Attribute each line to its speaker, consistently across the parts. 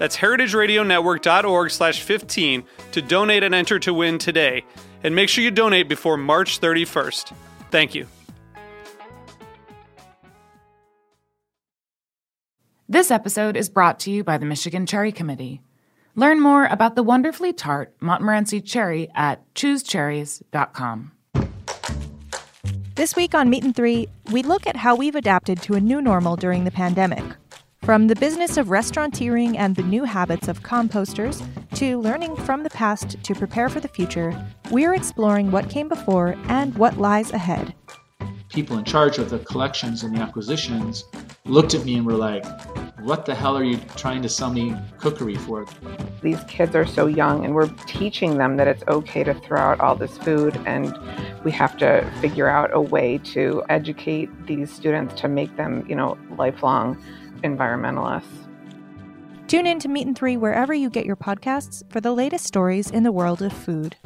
Speaker 1: That's heritageradionetwork.org slash 15 to donate and enter to win today. And make sure you donate before March 31st. Thank you.
Speaker 2: This episode is brought to you by the Michigan Cherry Committee. Learn more about the wonderfully tart Montmorency cherry at choosecherries.com.
Speaker 3: This week on Meat and Three, we look at how we've adapted to a new normal during the pandemic. From the business of restaurateuring and the new habits of composters to learning from the past to prepare for the future, we're exploring what came before and what lies ahead.
Speaker 4: People in charge of the collections and the acquisitions looked at me and were like, What the hell are you trying to sell me cookery for?
Speaker 5: These kids are so young, and we're teaching them that it's okay to throw out all this food, and we have to figure out a way to educate these students to make them, you know, lifelong environmentalists.
Speaker 3: Tune in to Meat and Three wherever you get your podcasts for the latest stories in the world of food.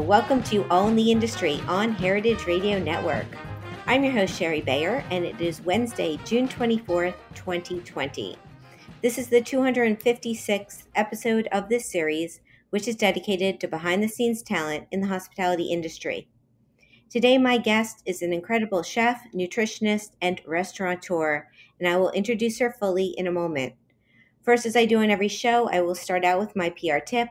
Speaker 6: Welcome to All in the Industry on Heritage Radio Network. I'm your host, Shari Bayer, and it is Wednesday, June 24th, 2020. This is the 256th episode of this series, which is dedicated to behind the scenes talent in the hospitality industry. Today, my guest is an incredible chef, nutritionist, and restaurateur, and I will introduce her fully in a moment. First, as I do on every show, I will start out with my PR tip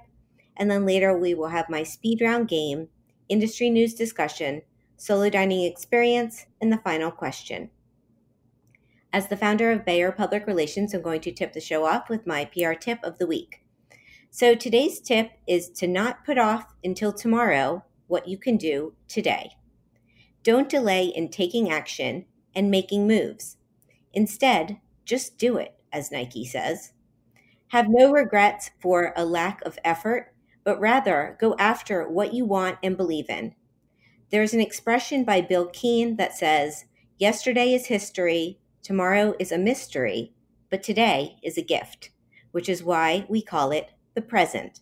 Speaker 6: and then later we will have my speed round game, industry news discussion, solo dining experience, and the final question. As the founder of Bayer Public Relations, I'm going to tip the show off with my PR tip of the week. So today's tip is to not put off until tomorrow what you can do today. Don't delay in taking action and making moves. Instead, just do it, as Nike says. Have no regrets for a lack of effort but rather go after what you want and believe in. There's an expression by Bil Keane that says, Yesterday is history, tomorrow is a mystery, but today is a gift, which is why we call it the present.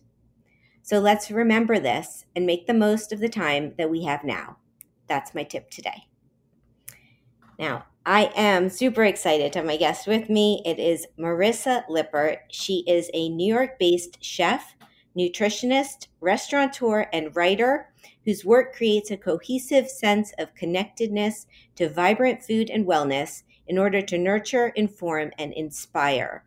Speaker 6: So let's remember this and make the most of the time that we have now. That's my tip today. Now, I am super excited to have my guest with me. It is Marissa Lippert. She is a New York based chef nutritionist, restaurateur, and writer whose work creates a cohesive sense of connectedness to vibrant food and wellness in order to nurture, inform, and inspire.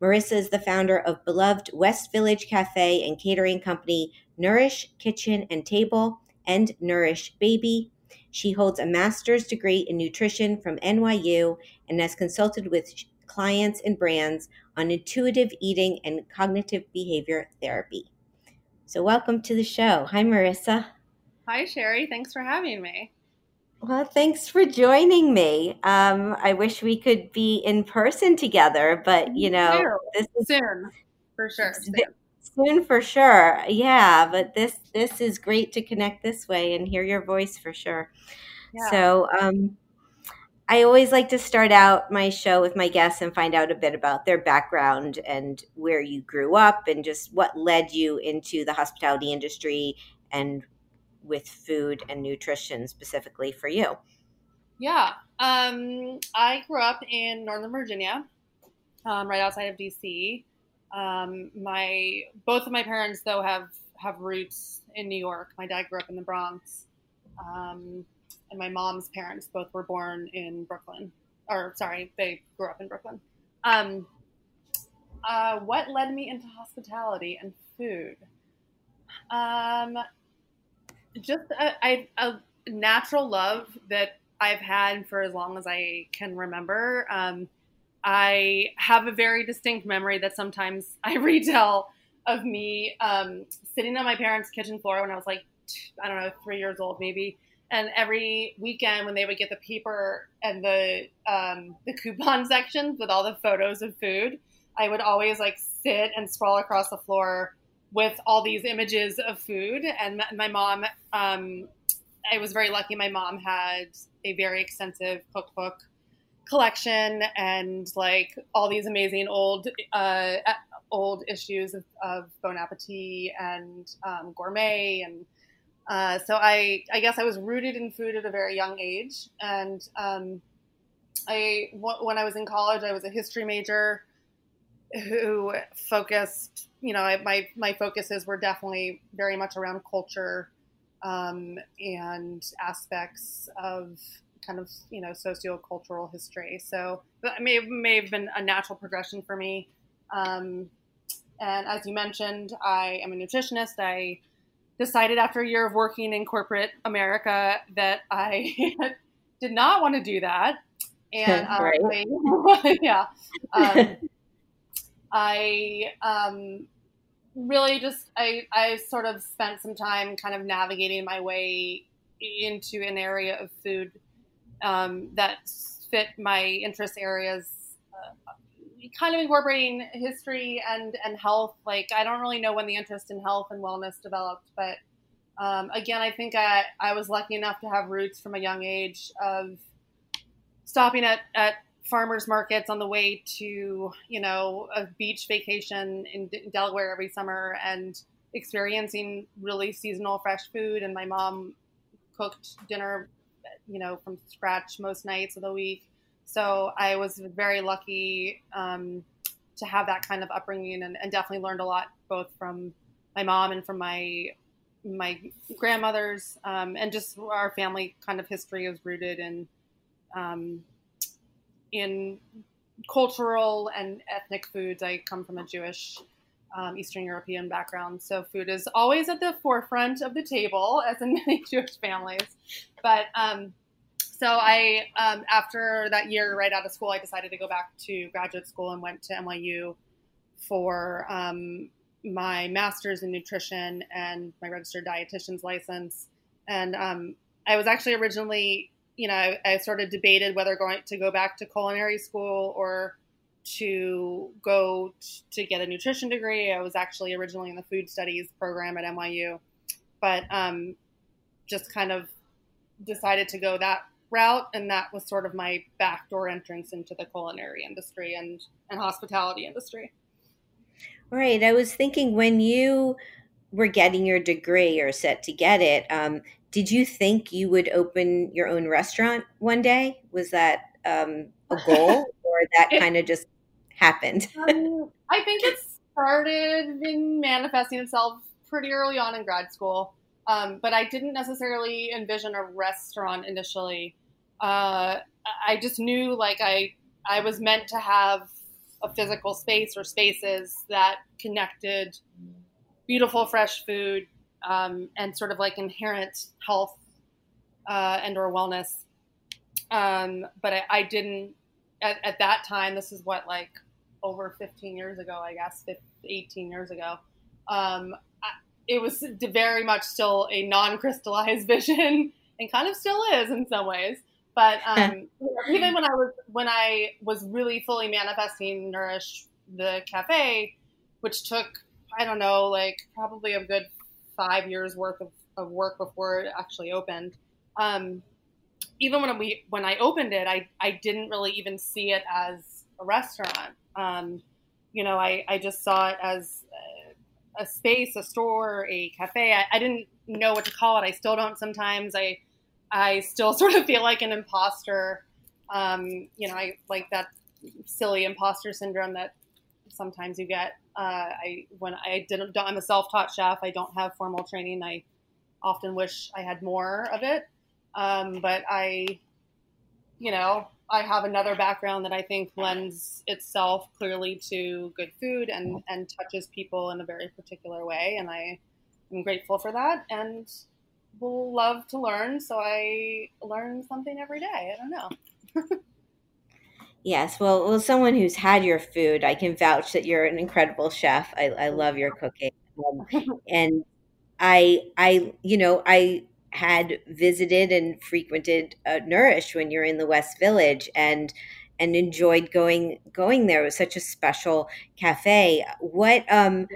Speaker 6: Marissa is the founder of beloved West Village Cafe and catering company Nourish Kitchen and Table and Nourish Baby. She holds a master's degree in nutrition from NYU and has consulted with clients and brands on intuitive eating and cognitive behavior therapy. So, welcome to the show. Hi, Marissa.
Speaker 7: Hi, Shari. Thanks for having me.
Speaker 6: Well, thanks for joining me. Um, I wish we could be in person together, but you know,
Speaker 7: this is soon for sure. Soon.
Speaker 6: soon for sure. Yeah, but this this is great to connect this way and hear your voice for sure. Yeah. So, um, I always like to start out my show with my guests and find out a bit about their background and where you grew up and just what led you into the hospitality industry and with food and nutrition specifically for you.
Speaker 7: Yeah. Um, I grew up in Northern Virginia um, right outside of DC. Um, my both of my parents though have have roots in New York. My dad grew up in the Bronx, um, and my mom's parents both were born in Brooklyn. Or sorry, they grew up in Brooklyn. Um, uh, what led me into hospitality and food? Um, just a, a, a natural love that I've had for as long as I can remember. Um, I have a very distinct memory that sometimes I retell of me um, sitting on my parents' kitchen floor when I was like, I don't know, three years old maybe. And every weekend when they would get the paper and the um, the coupon sections with all the photos of food, I would always like sit and sprawl across the floor with all these images of food. And my mom, um, I was very lucky. My mom had a very extensive cookbook collection and like all these amazing old uh, old issues of, of Bon Appetit and um, Gourmet and uh, so I I guess I was rooted in food at a very young age and um, I when I was in college I was a history major who focused you know my my focuses were definitely very much around culture um, and aspects of kind of you know sociocultural history. So that may may have been a natural progression for me. Um, and as you mentioned, I am a nutritionist. I decided after a year of working in corporate America that I did not want to do that. And um, right. I, yeah, um, I um, really just I I sort of spent some time kind of navigating my way into an area of food um, that fit my interest areas, uh, kind of incorporating history and, and health. Like, I don't really know when the interest in health and wellness developed, but um, again, I think I, I was lucky enough to have roots from a young age of stopping at, at farmers markets on the way to, you know, a beach vacation in, in Delaware every summer and experiencing really seasonal fresh food. And my mom cooked dinner you know, from scratch most nights of the week. So I was very lucky um, to have that kind of upbringing and, and, definitely learned a lot both from my mom and from my my grandmothers um, and just our family kind of history is rooted in um, in cultural and ethnic foods. I come from a Jewish um, Eastern European background. So food is always at the forefront of the table, as in many Jewish families. But um, so I, um, after that year right out of school, I decided to go back to graduate school and went to NYU for um, my master's in nutrition and my registered dietitian's license. And um, I was actually originally, you know, I, I sort of debated whether going to go back to culinary school or to go t- to get a nutrition degree. I was actually originally in the food studies program at NYU, but um, just kind of decided to go that route, and that was sort of my backdoor entrance into the culinary industry and, and hospitality industry.
Speaker 6: Right. I was thinking when you were getting your degree or set to get it, um, did you think you would open your own restaurant one day? Was that um, a goal, or that kind of just happened?
Speaker 7: um, I think it started in manifesting itself pretty early on in grad school, um, but I didn't necessarily envision a restaurant initially. Uh, I just knew like I I was meant to have a physical space or spaces that connected beautiful fresh food um, and sort of like inherent health uh, and or wellness. Um, but I, I didn't at, at, that time. This is what like over 15 years ago, I guess, 15, 18 years ago. Um, it was very much still a non-crystallized vision, and kind of still is in some ways. But um, even when I was when I was really fully manifesting Nourish the cafe, which took I don't know like probably a good five years worth of, of work before it actually opened. Um, even when we when I opened it, I I didn't really even see it as a restaurant. Um, you know, I I just saw it as a, a space, a store, a cafe. I, I didn't know what to call it. I still don't sometimes. I I still sort of feel like an imposter. Um, you know, I like that silly imposter syndrome that sometimes you get. Uh, I when I didn't, I'm a self-taught chef. I don't have formal training. I often wish I had more of it, um, but I, you know, I have another background that I think lends itself clearly to good food and and touches people in a very particular way, and I am grateful for that and will love to learn. So I learn something every day. I don't know.
Speaker 6: Yes, well, well, someone who's had your food, I can vouch that you're an incredible chef. I, I love your cooking, um, and I, I, you know, I had visited and frequented uh, Nourish when you're in the West Village, and and enjoyed going going there. It was such a special cafe. What, um,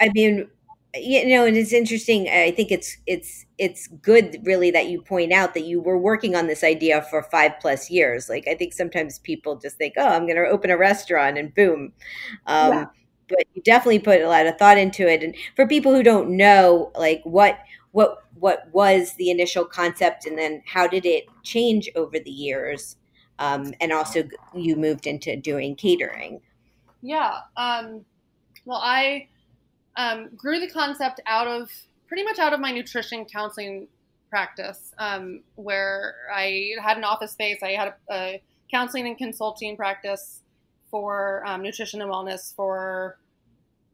Speaker 6: I mean, you know and it's interesting i think it's it's it's good really that you point out that you were working on this idea for five plus years. Like i think sometimes people just think oh i'm going to open a restaurant and boom. Um, yeah. but you definitely put a lot of thought into it. And for people who don't know like what what what was the initial concept and then how did it change over the years? Um, and also you moved into doing catering.
Speaker 7: Yeah um, well i um, grew the concept out of pretty much out of my nutrition counseling practice, um, where I had an office space. I had a, a counseling and consulting practice for um, nutrition and wellness for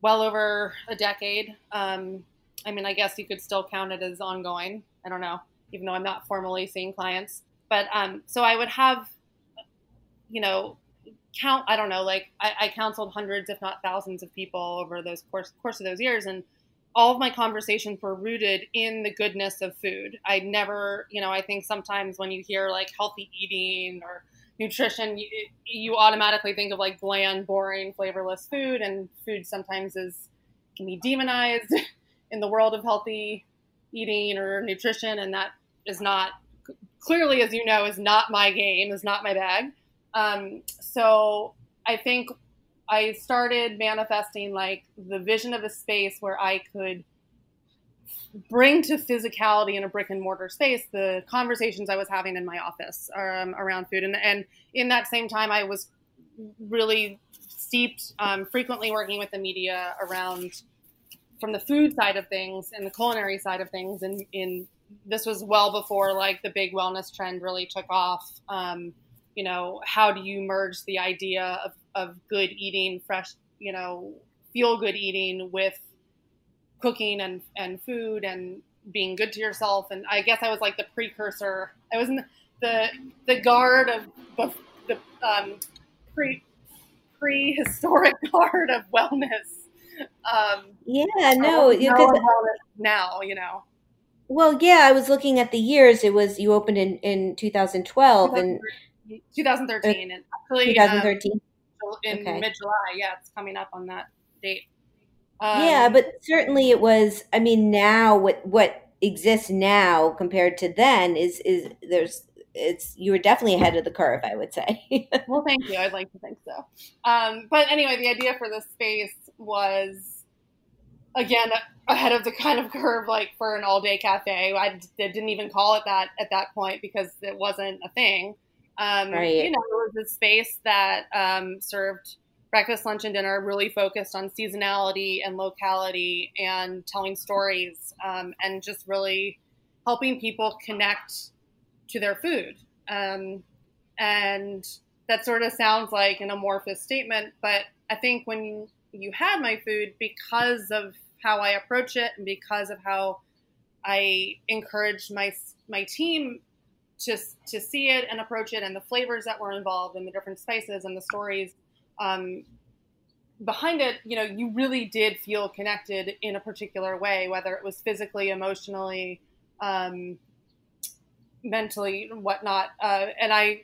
Speaker 7: well over a decade. Um, I mean, I guess you could still count it as ongoing. I don't know, even though I'm not formally seeing clients. But um, so I would have, you know, count i don't know like I, I, counseled hundreds if not thousands of people over those course course of those years and all of my conversations were rooted in the goodness of food. I never you know i think sometimes when you hear like healthy eating or nutrition you, you automatically think of like bland boring flavorless food and food sometimes is can be demonized in the world of healthy eating or nutrition and that is not clearly as you know is not my game is not my bag um, so I think I started manifesting like the vision of a space where I could bring to physicality in a brick and mortar space the conversations I was having in my office um, around food. And, and in that same time, I was really steeped, um, frequently working with the media around from the food side of things and the culinary side of things. And in this was well before like the big wellness trend really took off. Um, you know, how do you merge the idea of, of good eating, fresh, you know, feel good eating with cooking and, and food and being good to yourself. And I guess I was like the precursor. I was in the, the guard of the um, pre, prehistoric guard of wellness. Um,
Speaker 6: yeah, no, because
Speaker 7: now, you know.
Speaker 6: Well, yeah, I was looking at the years. It was you opened in in 2012, and
Speaker 7: 2013, and actually
Speaker 6: 2013
Speaker 7: um, in okay. mid July. Yeah, it's coming up on that date. Um,
Speaker 6: yeah, but certainly it was. I mean, now what what exists now compared to then is is there's it's you were definitely ahead of the curve, I would say.
Speaker 7: well, thank you. I'd like to think so. Um, but anyway, the idea for this space was again ahead of the kind of curve, like for an all day cafe. I didn't even call it that at that point because it wasn't a thing. Um, right. You know, it was a space that um, served breakfast, lunch, and dinner, really focused on seasonality and locality and telling stories um, and just really helping people connect to their food. Um, and that sort of sounds like an amorphous statement, but I think when you had my food, because of how I approach it and because of how I encourage my my team to to see it and approach it and the flavors that were involved and the different spices and the stories um, behind it you know you really did feel connected in a particular way whether it was physically emotionally um, mentally whatnot uh, and i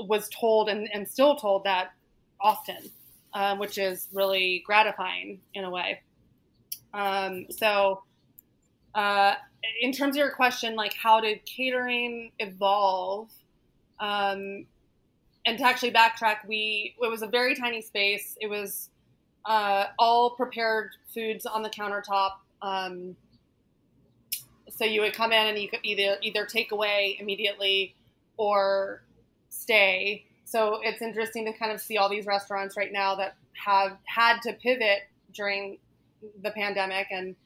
Speaker 7: was told and, and still told that often um, which is really gratifying in a way. Um, so uh, in terms of your question, like how did catering evolve? Um, and to actually backtrack, we it was a very tiny space. It was uh, all prepared foods on the countertop. Um, so you would come in and you could either either take away immediately or stay. so it's interesting to kind of see all these restaurants right now that have had to pivot during the pandemic and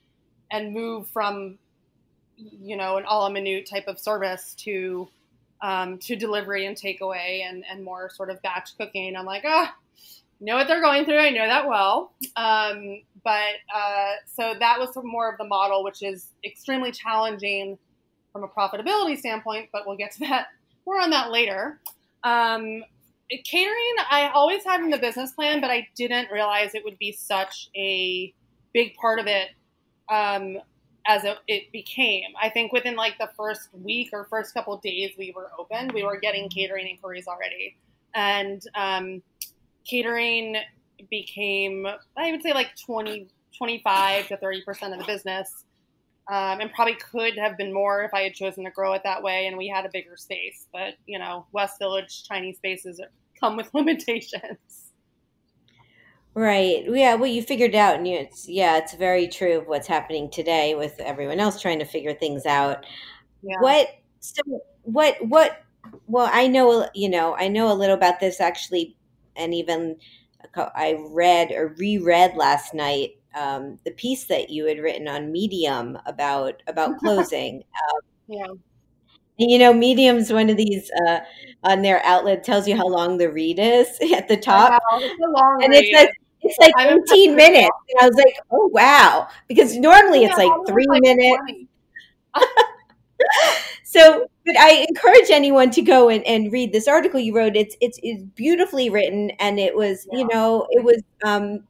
Speaker 7: and move from you know an a minute type of service to um, to delivery and takeaway and and more sort of batch cooking. I'm like, ah, know what they're going through. I know that well. Um, but uh, so that was more of the model, which is extremely challenging from a profitability standpoint. But we'll get to that. More on that later. Um, catering, I always had in the business plan, but I didn't realize it would be such a big part of it um, as it, became. I think within like the first week or first couple days we were open, we were getting catering inquiries already, and um, catering became I would say like 20, 25 to thirty percent of the business. Um, and probably could have been more if I had chosen to grow it that way and we had a bigger space. But you know, West Village Chinese spaces come with limitations.
Speaker 6: Right. Yeah. Well, you figured out, and you, it's yeah, it's very true of what's happening today with everyone else trying to figure things out. Yeah. What? So what? What? Well, I know. You know, I know a little about this actually, and even I read or reread last night um, the piece that you had written on Medium about about closing. Um, yeah. You know, Medium's one of these uh, on their outlet tells you how long the read is at the top, and read. it says it's like 18 minutes. And I was like, oh, wow. Because normally yeah, it's like three like minutes. so, but I encourage anyone to go and, and read this article you wrote. It's, it's, it's beautifully written and it was, yeah. you know, it was, um,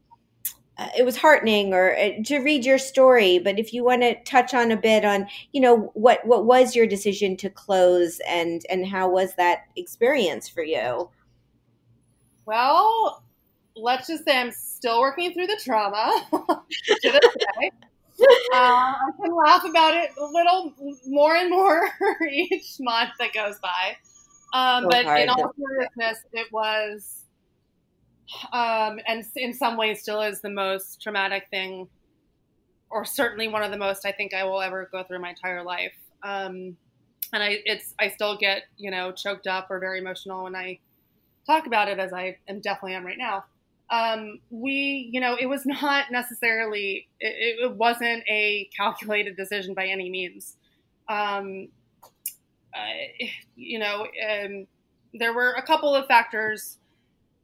Speaker 6: it was heartening or uh, to read your story but if you want to touch on a bit on you know what what was your decision to close and and how was that experience for you
Speaker 7: well let's just say I'm still working through the trauma to this day. Uh, I can laugh about it a little more and more each month that goes by. Um, so but in all seriousness, it was, um, and in some ways, still is the most traumatic thing, or certainly one of the most I think I will ever go through my entire life. Um, and I, it's, I still get, you know, choked up or very emotional when I talk about it, as I am definitely am right now um, we, you know, it was not necessarily, it, it, wasn't a calculated decision by any means. Um, uh, you know, um, there were a couple of factors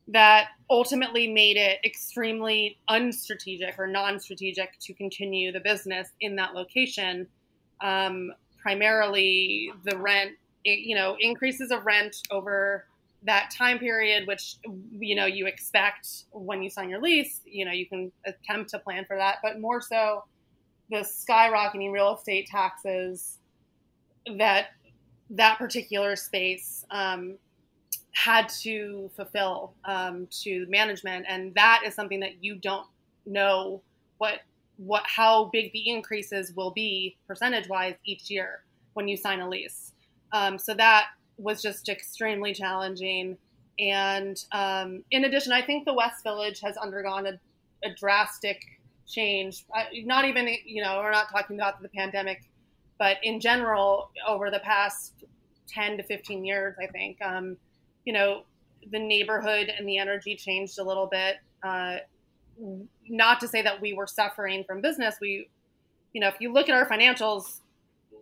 Speaker 7: that ultimately made it extremely unstrategic or non-strategic to continue the business in that location. Um, primarily, the rent, you know, increases of rent over that time period, which you know you expect when you sign your lease, you know you can attempt to plan for that, but more so the skyrocketing real estate taxes that that particular space um, had to fulfill um, to management, and that is something that you don't know what what how big the increases will be percentage wise each year when you sign a lease. Um, so that was just extremely challenging. And um, in addition, I think the West Village has undergone a, a drastic change. Uh, not even, you know, we're not talking about the pandemic, but in general, over the past 10 to 15 years, I think, um, you know, the neighborhood and the energy changed a little bit. Uh, not to say that we were suffering from business. We, you know, if you look at our financials,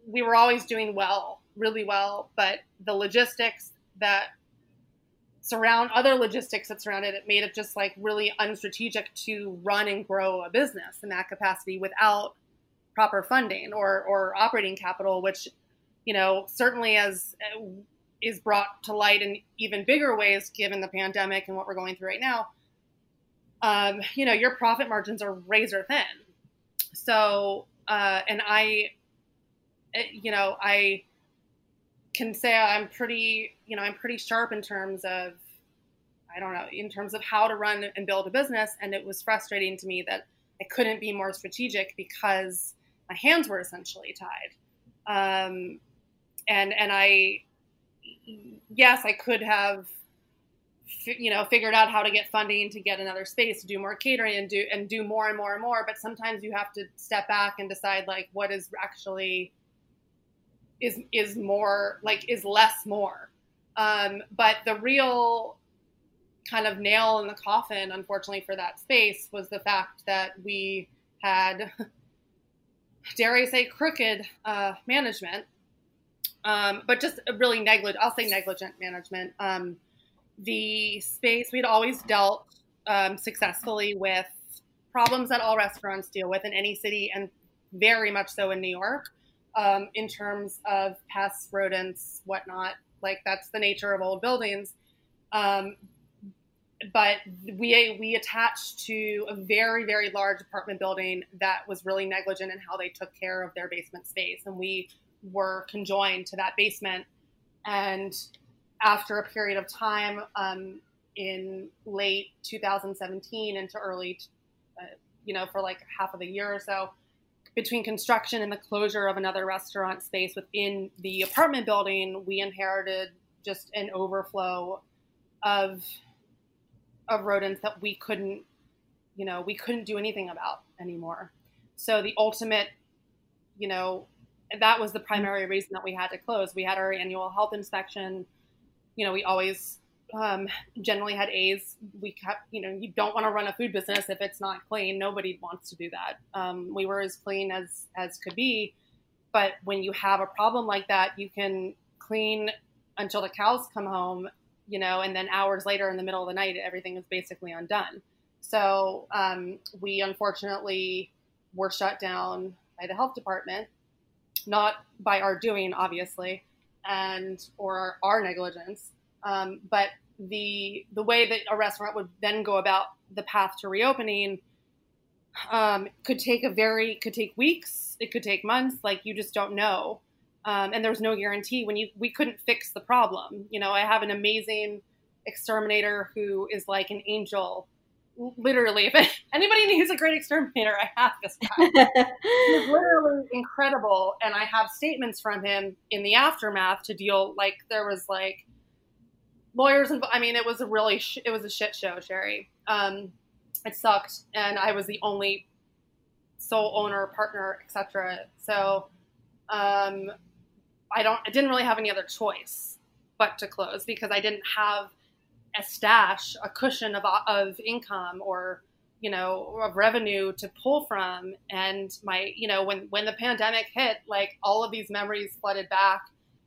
Speaker 7: we were always doing well really well, but the logistics that surround other logistics that surrounded it made it just like really unstrategic to run and grow a business in that capacity without proper funding or or operating capital, which you know certainly as uh, is brought to light in even bigger ways given the pandemic and what we're going through right now. Um, you know, your profit margins are razor thin. So, uh, and I, uh, you know, I can say I'm pretty, you know, I'm pretty sharp in terms of, I don't know, in terms of how to run and build a business. And it was frustrating to me that I couldn't be more strategic because my hands were essentially tied. Um, and and I, yes, I could have, you know, figured out how to get funding to get another space do more catering and do and do more and more and more. But sometimes you have to step back and decide like what is actually is is more like is less more. Um, but the real kind of nail in the coffin, unfortunately, for that space was the fact that we had, dare I say, crooked uh, management, um, but just really negligent, I'll say negligent management. Um, the space, we'd always dealt um, successfully with problems that all restaurants deal with in any city and very much so in New York um, in terms of pests, rodents, whatnot. Like that's the nature of old buildings. Um, but we we attached to a very very large apartment building that was really negligent in how they took care of their basement space, and we were conjoined to that basement. And after a period of time, um, in late 2017 into early, uh, you know, for like half of a year or so, between construction and the closure of another restaurant space within the apartment building, we inherited just an overflow of of rodents that we couldn't, you know, we couldn't do anything about anymore. So the ultimate, you know, that was the primary reason that we had to close. We had our annual health inspection. You know, we always um, generally had A's. We kept, you know, you don't want to run a food business if it's not clean. Nobody wants to do that. Um, we were as clean as as could be, but when you have a problem like that, you can clean until the cows come home, you know, and then hours later in the middle of the night, everything is basically undone. So um, we unfortunately were shut down by the health department, not by our doing, obviously, and or our negligence. Um, but the the way that a restaurant would then go about the path to reopening um, could take a very could take weeks it could take months like you just don't know. Um, and there's no guarantee when you we couldn't fix the problem. You know i have an amazing exterminator who is like an angel. Literally if anybody needs a great exterminator i have this guy. He's literally incredible and i have statements from him in the aftermath to deal like there was like lawyers and I mean it was a really sh- it was a shit show, Shari. Um, it sucked, and I was the only sole owner, partner, etc. So um, I don't I didn't really have any other choice but to close because I didn't have a stash, a cushion of of income or you know of revenue to pull from and my you know when when the pandemic hit like all of these memories flooded back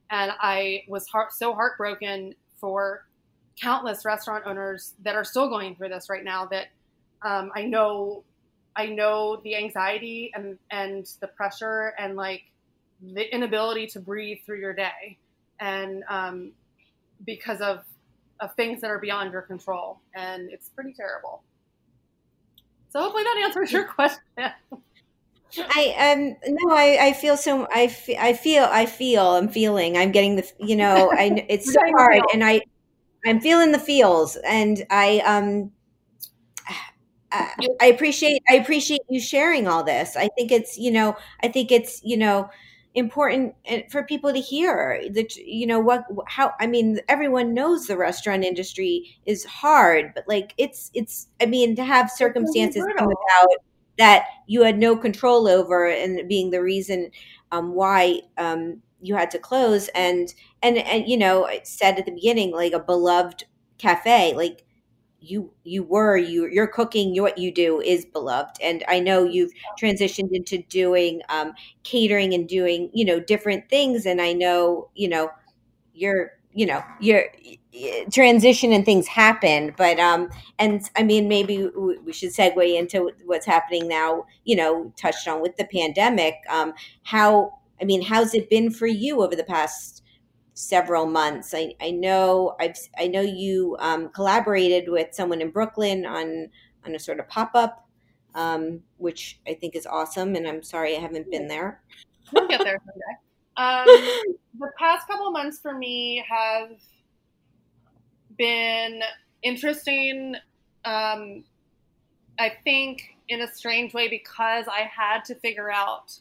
Speaker 7: and i was heart, so heartbroken for countless restaurant owners that are still going through this right now that um, I know I know the anxiety and and the pressure and like the inability to breathe through your day and um, because of of things that are beyond your control. And it's pretty terrible. So hopefully that answers your question
Speaker 6: I um no I I feel so I, I feel I feel I'm feeling I'm getting the you know I it's so hard and I I'm feeling the feels and I um I appreciate I appreciate you sharing all this. I think it's you know I think it's you know important eh, for people to hear that you know what how I mean everyone knows the restaurant industry is hard but like it's it's I mean to have circumstances come about that you had no control over and being the reason um, why um, you had to close. And and and you know I said at the beginning like a beloved cafe like you you were you you're cooking what you do is beloved. And i know you've transitioned into doing um, catering and doing you know different things. And i know you know you're you know your transition and things happen but um and i mean maybe we should segue into what's happening now you know touched on with the pandemic um how i mean how's it been for you over the past several months? I, I know i've i know you um, collaborated with someone in brooklyn on on a sort of pop-up um, which i think is awesome and i'm sorry i haven't been there.
Speaker 7: We'll get there someday um, the past couple months for me have been interesting. Um, I think in a strange way because I had to figure out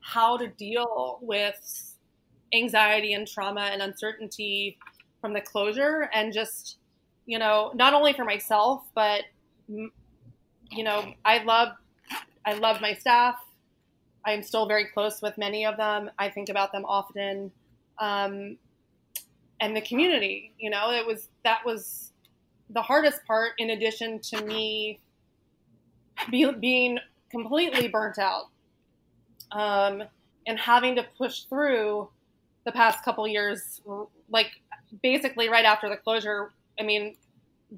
Speaker 7: how to deal with anxiety and trauma and uncertainty from the closure and just you know not only for myself but you know i love i love my staff I'm still very close with many of them. I think about them often. Um, and the community, you know, it was that was the hardest part, in addition to me be, being completely burnt out um, and having to push through the past couple years, like basically right after the closure. I mean,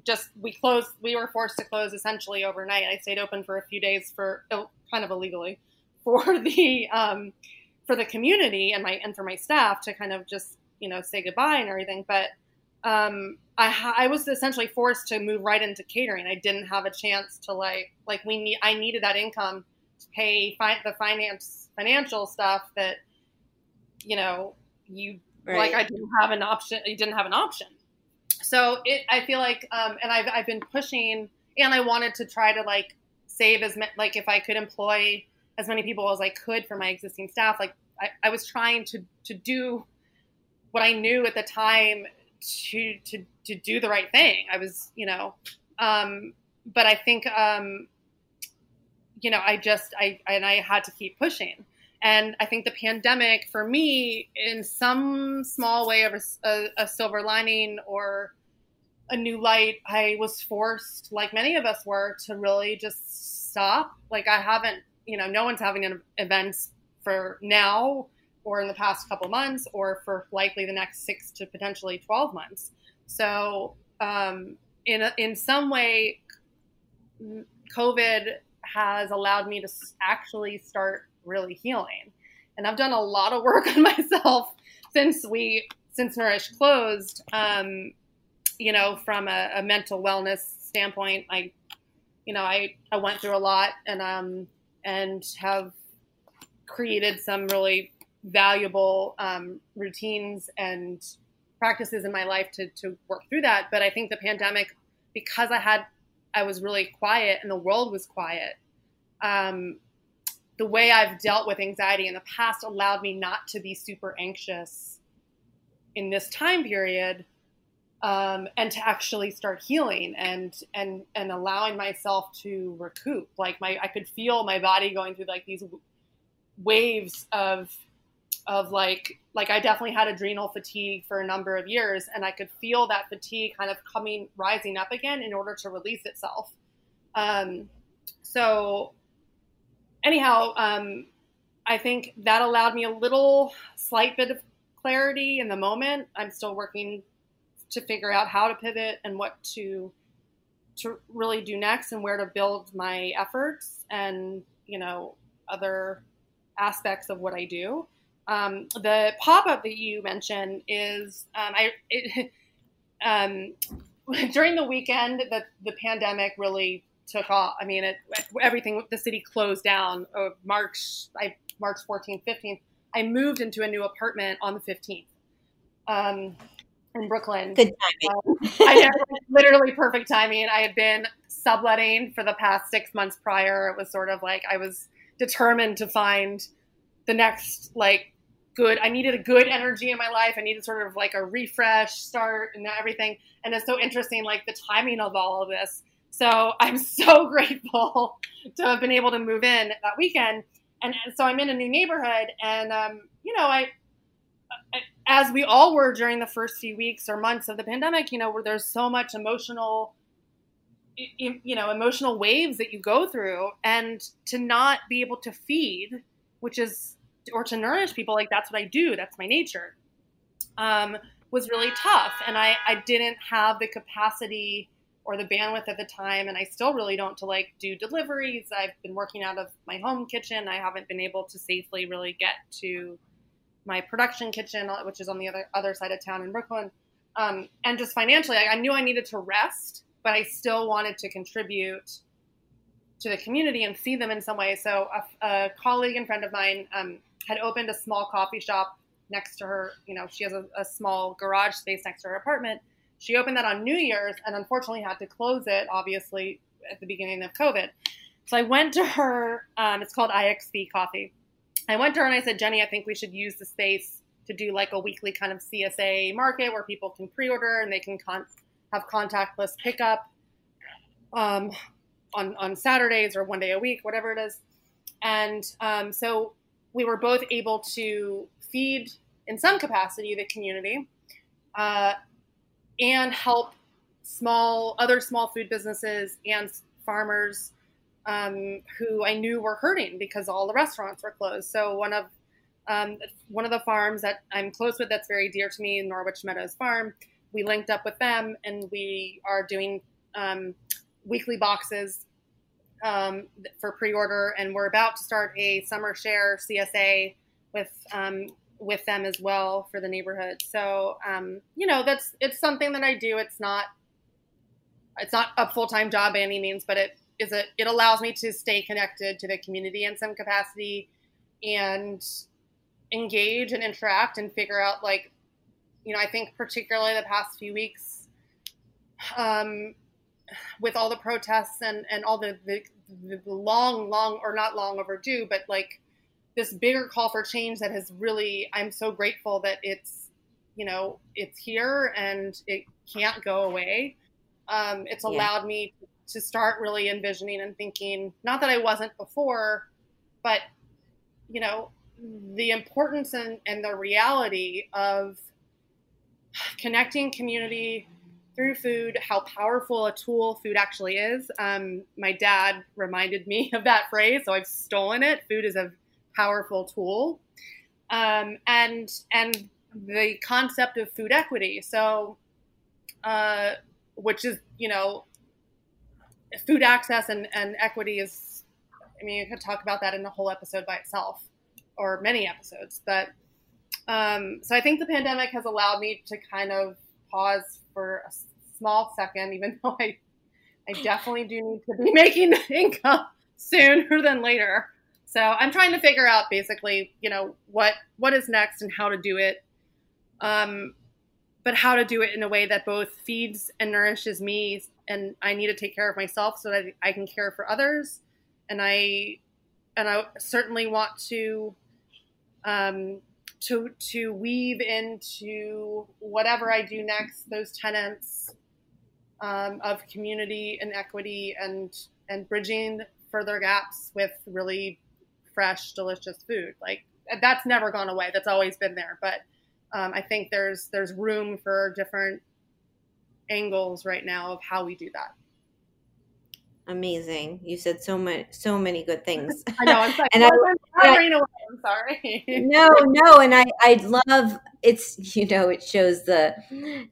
Speaker 7: just we closed. We were forced to close essentially overnight. I stayed open for a few days for kind of illegally for the um, for the community and my and for my staff to kind of just you know say goodbye and everything. But um, I, I was essentially forced to move right into catering. I didn't have a chance to like like we need I needed that income to pay fi- the finance financial stuff that you know you right. like I didn't have an option. You didn't have an option. So it I feel like um, and I've I've been pushing and I wanted to try to like save as like if I could employ as many people as I could for my existing staff. Like I, I was trying to to do what I knew at the time to to to do the right thing. I was, you know, um, but I think, um, you know, I just I and I had to keep pushing. And I think the pandemic, for me, in some small way of a, a, silver lining or a new light, I was forced, like many of us were, to really just stop. Like I haven't, you know, no one's having an events for now or in the past couple months or for likely the next six to potentially 12 months. So, um, in, a, in some way, COVID has allowed me to actually start really healing. And I've done a lot of work on myself since we, since Nourish closed. Um, you know, from a, a, mental wellness standpoint, I, you know, I, I went through a lot and, um, and have created some really valuable um, routines and practices in my life to, to work through that. But I think the pandemic, because I had, I was really quiet and the world was quiet. Um, the way I've dealt with anxiety in the past allowed me not to be super anxious in this time period, um, and to actually start healing and and and allowing myself to recoup. Like my, I could feel my body going through like these waves of of like like I definitely had adrenal fatigue for a number of years and I could feel that fatigue kind of coming rising up again in order to release itself. Um, so anyhow, um, I think that allowed me a little slight bit of clarity in the moment. I'm still working to figure out how to pivot and what to to really do next and where to build my efforts and you know other aspects of what I do. Um, the pop up that you mentioned is um, I it, um, during the weekend that the pandemic really took off. I mean, it, everything the city closed down. Uh, March I March 14th, 15th. I moved into a new apartment on the 15th um, in Brooklyn.
Speaker 6: Good timing.
Speaker 7: Um, I had literally perfect timing. I had been subletting for the past six months prior. It was sort of like I was determined to find the next like good. I needed a good energy in my life. I needed sort of like a refresh start and everything. And it's so interesting, like the timing of all of this. So I'm so grateful to have been able to move in that weekend. And, so I'm in a new neighborhood, and um, you know, I, as we all were during the first few weeks or months of the pandemic, you know, where there's so much emotional, you know, emotional waves that you go through, and to not be able to feed, which is or to nourish people like that's what i do that's my nature um, was really tough. And I, I didn't have the capacity or the bandwidth at the time and i still really don't to like do deliveries. I've been working out of my home kitchen. I haven't been able to safely really get to my production kitchen which is on the other other side of town in brooklyn um, and just financially I, I knew i needed to rest but i still wanted to contribute to the community and see them in some way so a, a colleague and friend of mine um, had opened a small coffee shop next to her. You know, she has a, a, small garage space next to her apartment. She opened that on New Year's and unfortunately had to close it, obviously, at the beginning of COVID. So I went to her, um, it's called IXB Coffee. I went to her and I said, Jenny, I think we should use the space to do like a weekly kind of CSA market where people can pre order and they can con- have contactless pickup um, on, on Saturdays or one day a week, whatever it is. And um, so we were both able to feed in some capacity the community uh, and help small other small food businesses and farmers um, who I knew were hurting because all the restaurants were closed. So one of um, one of the farms that I'm close with that's very dear to me, Norwich Meadows Farm, we linked up with them and we are doing um, weekly boxes um, for pre-order, and we're about to start a summer share CSA with um, with them as well for the neighborhood. So um, you know that's it's something that I do. It's not it's not a full time job by any means, but it is a it allows me to stay connected to the community in some capacity and engage and interact and figure out like you know I think particularly the past few weeks um, with all the protests and and all the, the the long long or not long overdue but like this bigger call for change that has really i'm so grateful that it's you know it's here and it can't go away um, it's allowed yeah. me to start really envisioning and thinking not that i wasn't before but you know the importance and, and the reality of connecting community through food how powerful a tool food actually is. Um, my dad reminded me of that phrase, so I've stolen it. Food is a powerful tool, um, and and the concept of food equity. So, uh, which is you know, food access and, and equity is. I mean, you could talk about that in a whole episode by itself, or many episodes. But um, so I think the pandemic has allowed me to kind of pause for a small second, even though I, I definitely do need to be making income sooner than later. So I'm trying to figure out basically, you know, what what is next and how to do it. Um, but how to do it in a way that both feeds and nourishes me, and I need to take care of myself so that I can care for others. And I, and I certainly want to um, to to weave into whatever I do next those tenants um, of community and equity and and bridging further gaps with really fresh, delicious food. Like that's never gone away. That's always been there. But um, I think there's there's room for different angles right now of how we do that.
Speaker 6: Amazing. You said so many so many good things.
Speaker 7: I know. I'm sorry. and I, I'm, I'm sorry.
Speaker 6: no, no, and I I love it's you know it shows the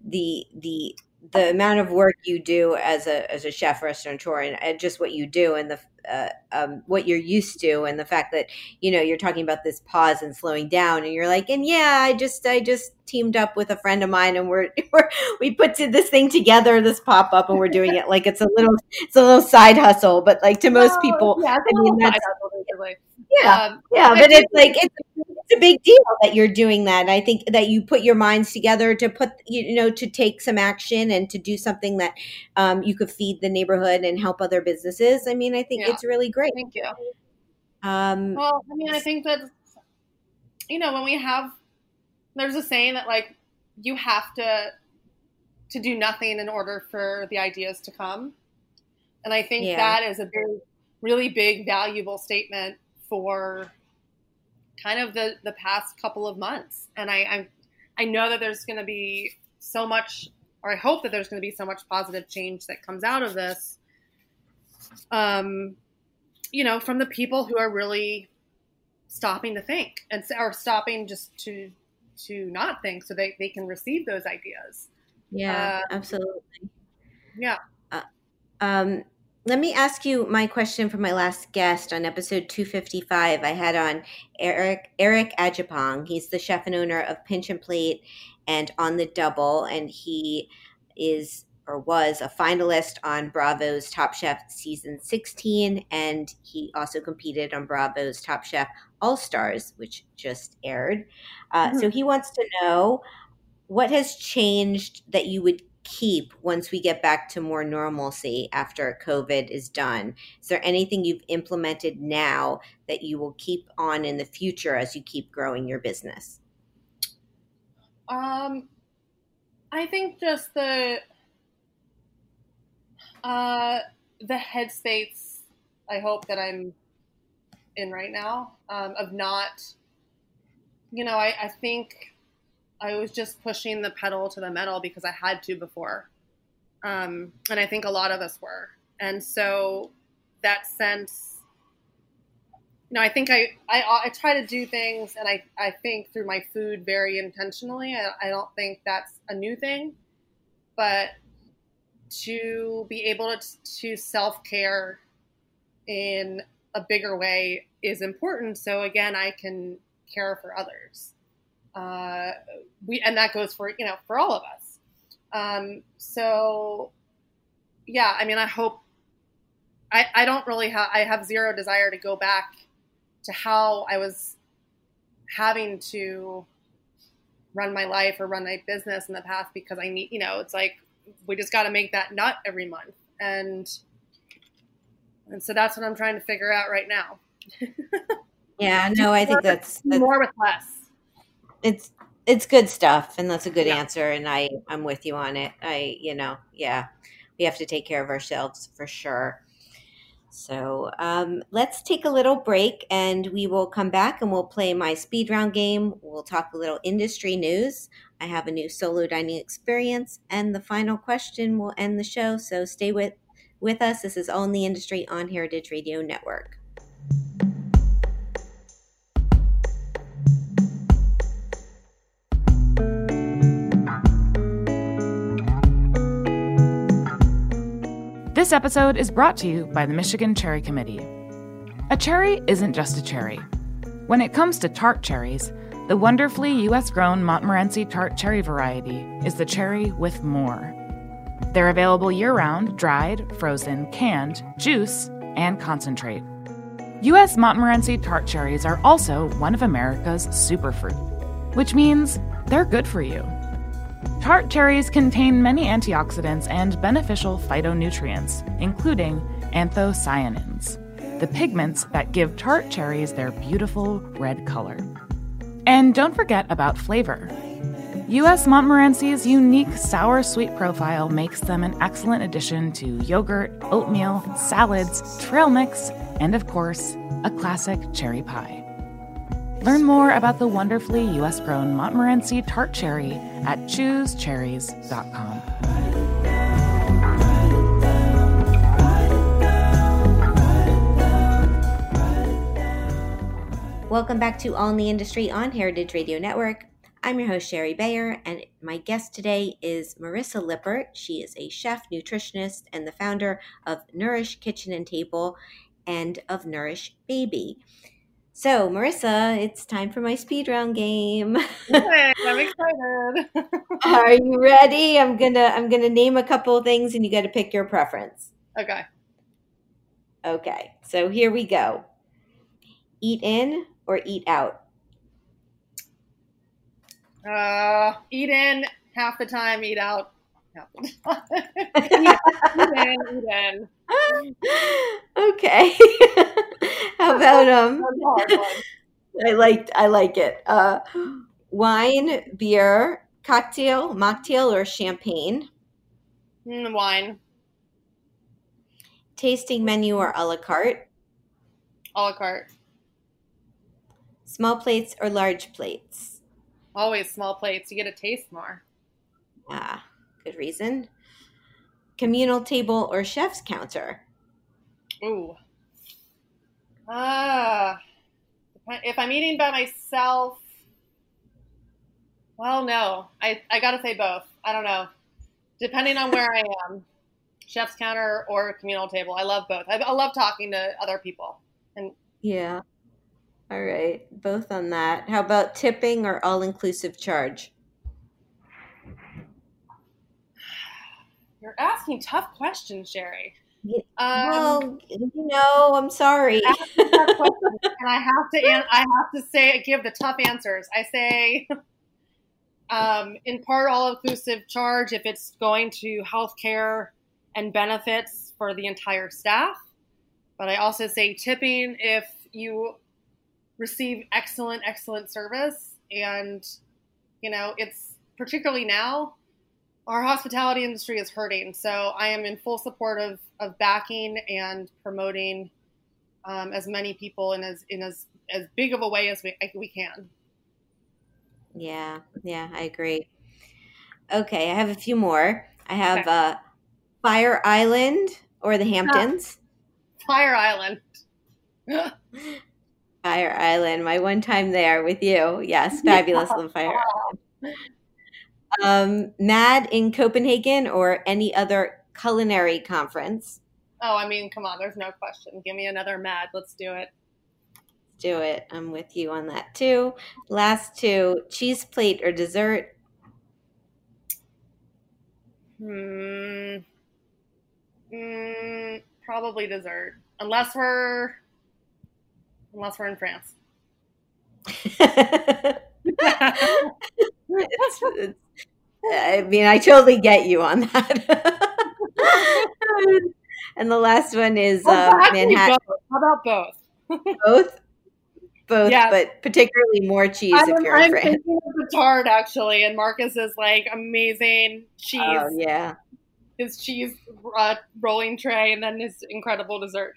Speaker 6: the the the amount of work you do as a as a chef restaurateur and, and just what you do and the uh, um, what you're used to and the fact that you know you're talking about this pause and slowing down and you're like and yeah i just i just teamed up with a friend of mine and we're, we're we put this thing together this pop up and we're doing it like it's a little it's a little side hustle. But like to most people
Speaker 7: yeah,
Speaker 6: i
Speaker 7: mean that's
Speaker 6: yeah um, yeah but it's like it's a big deal that you're doing that. And I think that you put your minds together to put, you know, to take some action and to do something that um, you could feed the neighborhood and help other businesses. I mean, I think yeah. it's really great.
Speaker 7: Thank you. Um, well, I mean, I think that, you know, when we have, there's a saying that like you have to, to do nothing in order for the ideas to come. And I think yeah. that is a very, really big, valuable statement for kind of the the past couple of months, and I I'm, I know that there's going to be so much, or I hope that there's going to be so much positive change that comes out of this. Um, you know, from the people who are really stopping to think and or stopping just to to not think so they, they can receive those ideas.
Speaker 6: Yeah uh, absolutely.
Speaker 7: Yeah.
Speaker 6: Uh, um let me ask you my question from my last guest on episode 255. I had on Eric Eric Adjepong. He's the chef and owner of Pinch and Plate and On the Double, and he is or was a finalist on Bravo's Top Chef season 16, and he also competed on Bravo's Top Chef All Stars, which just aired. Uh, mm-hmm. So he wants to know what has changed that you would keep once we get back to more normalcy after COVID is done? Is there anything you've implemented now that you will keep on in the future as you keep growing your business?
Speaker 7: Um, I think just the uh, the headspace. I hope that I'm in right now um, of not. You know, I, I think I was just pushing the pedal to the metal because I had to before. Um, and I think a lot of us were. And so that sense, you know, I think I, I, I try to do things and I, I think through my food very intentionally. I, I don't think that's a new thing, but to be able to, to self care in a bigger way is important. So again, I can care for others. Uh, we and that goes for you know for all of us. Um, so yeah, I mean, I hope. I, I don't really have I have zero desire to go back to how I was having to run my life or run my business in the past because I need you know it's like we just got to make that nut every month and and so that's what I'm trying to figure out right now.
Speaker 6: yeah, no, I think that's, that's
Speaker 7: more with less.
Speaker 6: It's it's good stuff, and that's a good yeah. answer. And I I'm with you on it. I you know yeah, we have to take care of ourselves for sure. So um, let's take a little break and we will come back and we'll play my speed round game. We'll talk a little industry news. I have a new solo dining experience. And the final question will end the show. So stay with with us. This is All in the Industry on Heritage Radio Network.
Speaker 2: This episode is brought to you by the Michigan Cherry Committee. A cherry isn't just a cherry. When it comes to tart cherries, the wonderfully U.S. grown Montmorency tart cherry variety is the cherry with more. They're available year round, dried, frozen, canned, juice, and concentrate. U.S. Montmorency tart cherries are also one of America's superfruit, which means they're good for you. Tart cherries contain many antioxidants and beneficial phytonutrients, including anthocyanins, the pigments that give tart cherries their beautiful red color. And don't forget about flavor. U.S. Montmorency's unique sour sweet profile makes them an excellent addition to yogurt, oatmeal, salads, trail mix, and of course, a classic cherry pie. Learn more about the wonderfully U.S. grown Montmorency tart cherry at choosecherries.com.
Speaker 6: Welcome back to All in the Industry on Heritage Radio Network. I'm your host, Shari Bayer, and my guest today is Marissa Lippert. She is a chef, nutritionist, and the founder of Nourish Kitchen and Table and of Nourish Baby. So, Marissa, it's time for my speed round game.
Speaker 7: Hey, I'm excited.
Speaker 6: Are you ready? I'm gonna I'm gonna name a couple of things, and you got to pick your preference.
Speaker 7: Okay.
Speaker 6: Okay. So here we go. Eat in or eat out.
Speaker 7: Uh, eat in half the time, eat out half the time. eat, in, eat in.
Speaker 6: Okay. How about um? I like I like it. Uh, wine, beer, cocktail, mocktail, or champagne.
Speaker 7: Mm, wine.
Speaker 6: Tasting menu or a la carte.
Speaker 7: A la carte.
Speaker 6: Small plates or large plates.
Speaker 7: Always small plates. You get to taste more.
Speaker 6: Ah, good reason. Communal table or chef's counter?
Speaker 7: Ooh. Ah. If I'm eating by myself, well, no. I, I got to say both. I don't know. Depending on where I am, chef's counter or communal table. I love both. I, I love talking to other people. And
Speaker 6: yeah. All right, both on that. How about tipping or all inclusive charge?
Speaker 7: You're asking tough questions, Shari.
Speaker 6: Um, well, you know, I'm sorry.
Speaker 7: and I have to, I have to say, give the tough answers. I say, um, in part, all inclusive charge if it's going to healthcare and benefits for the entire staff. But I also say tipping if you receive excellent, excellent service. And, you know, it's particularly now, our hospitality industry is hurting. So I am in full support of, of backing and promoting um, as many people in as in as as big of a way as we, we can.
Speaker 6: Yeah, yeah, I agree. Okay, I have a few more. I have okay. uh, Fire Island or the Hamptons?
Speaker 7: Fire Island.
Speaker 6: Fire Island. My one time there with you. Yes, fabulous on Fire Island. Um, Mad in Copenhagen or any other culinary conference?
Speaker 7: Oh, I mean, come on, there's no question. Give me another Mad. Let's do it.
Speaker 6: Let's do it. I'm with you on that too. Last two cheese plate or dessert?
Speaker 7: Hmm. Mm, probably dessert, unless we're unless we're in France.
Speaker 6: it's, it's, I mean, I totally get you on that. and the last one is uh, Manhattan.
Speaker 7: Both. How about both?
Speaker 6: both, both, yeah. but particularly more cheese
Speaker 7: I'm,
Speaker 6: if you're
Speaker 7: I'm
Speaker 6: in
Speaker 7: thinking of the tart actually, and Marcus is like amazing cheese.
Speaker 6: Oh yeah,
Speaker 7: his cheese uh, rolling tray, and then his incredible dessert.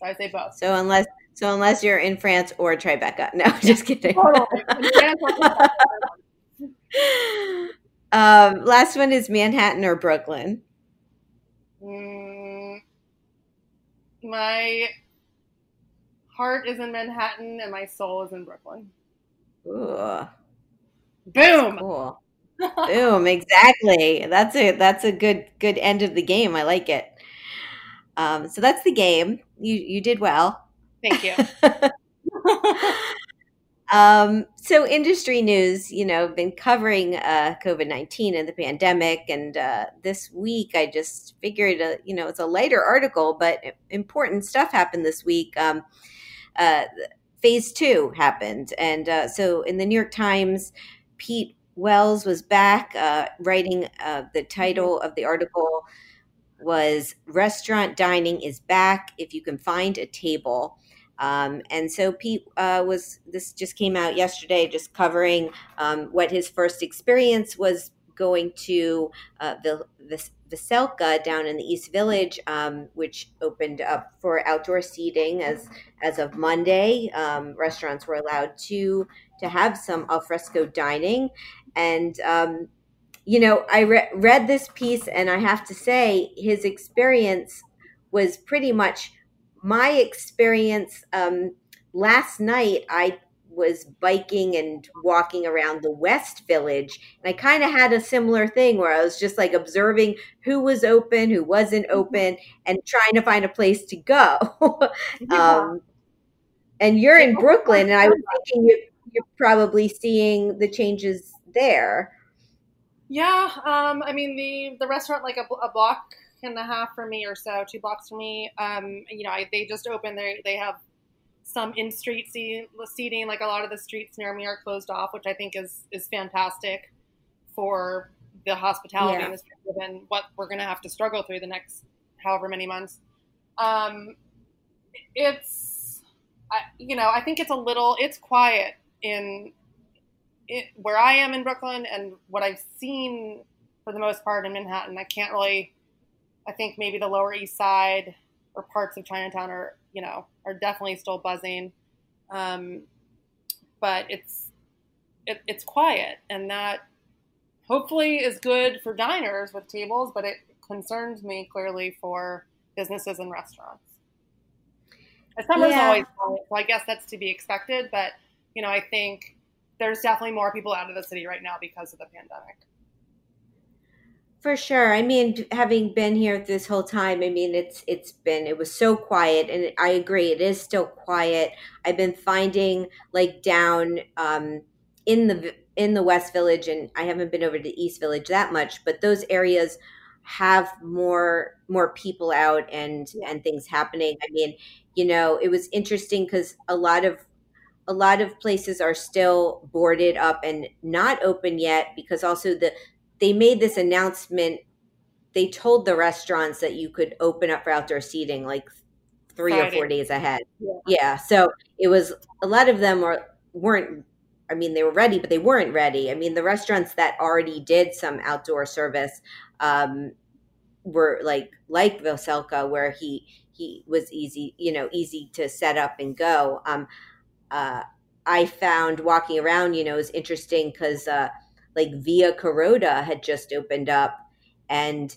Speaker 7: So I say both.
Speaker 6: So unless so unless you're in France or Tribeca, no, just kidding. Um, last one is Manhattan or Brooklyn.
Speaker 7: Mm, my heart is in Manhattan and my soul is in Brooklyn.
Speaker 6: Ooh.
Speaker 7: Boom.
Speaker 6: Cool. Boom, exactly. That's a that's a good good end of the game. I like it. Um, so that's the game. You you did well.
Speaker 7: Thank you.
Speaker 6: um, so industry news, you know, been covering uh, COVID nineteen and the pandemic, and uh, this week I just figured, uh, you know, it's a lighter article, but important stuff happened this week. Um, uh, phase two happened, and uh, so in the New York Times, Pete Wells was back uh, writing uh, the title of the article was restaurant dining is back if you can find a table um, and so pete uh, was this just came out yesterday just covering um, what his first experience was going to uh, the, the Veselka down in the East Village, um, which opened up for outdoor seating as as of Monday. Um, restaurants were allowed to to have some alfresco dining, and um, you know, I re- read this piece, and I have to say, his experience was pretty much my experience. Um, last night, I was biking and walking around the West Village, and I kind of had a similar thing where I was just like observing who was open, who wasn't
Speaker 7: Mm-hmm.
Speaker 6: open, and trying to find a place to go. um, and you're in Brooklyn, and I was thinking you, you're probably seeing the changes there.
Speaker 7: Yeah, um, I mean the the restaurant like a, a, block and a half for me or so, two blocks for me. Um, you know, I, they just opened. They they have some in street seating. Like a lot of the streets near me are closed off, which I think is is fantastic for the hospitality
Speaker 6: Yeah.
Speaker 7: industry, given what we're going to have to struggle through the next however many months. Um, it's, I, you know, I think it's a little, it's quiet in it, where I am in Brooklyn and what I've seen for the most part in Manhattan. I can't really, I think maybe the Lower East Side or parts of Chinatown are, you know, are definitely still buzzing. Um, but it's, it, it's quiet and that hopefully is good for diners with tables, but it concerns me clearly for businesses and restaurants. The summer's
Speaker 6: Yeah.
Speaker 7: always quiet, so I guess that's to be expected. But you know, I think there's definitely more people out of the city right now because of the pandemic.
Speaker 6: For sure. I mean, having been here this whole time, I mean, it's it's been it was so quiet, and I agree, it is still quiet. I've been finding like down um, in the in the West Village, and I haven't been over to East Village that much, but those areas have more more people out and and things happening. I mean, you know, it was interesting because a lot of a lot of places are still boarded up and not open yet because also the they made this announcement they told the restaurants that you could open up for outdoor seating like three or four days ahead.
Speaker 7: Yeah.
Speaker 6: yeah so it was a lot of them were weren't i mean they were ready but they weren't ready. I mean the restaurants that already did some outdoor service um were like like Veselka where he he was easy you know easy to set up and go. Um uh i found walking around you know is interesting because uh like Via Carota had just opened up, and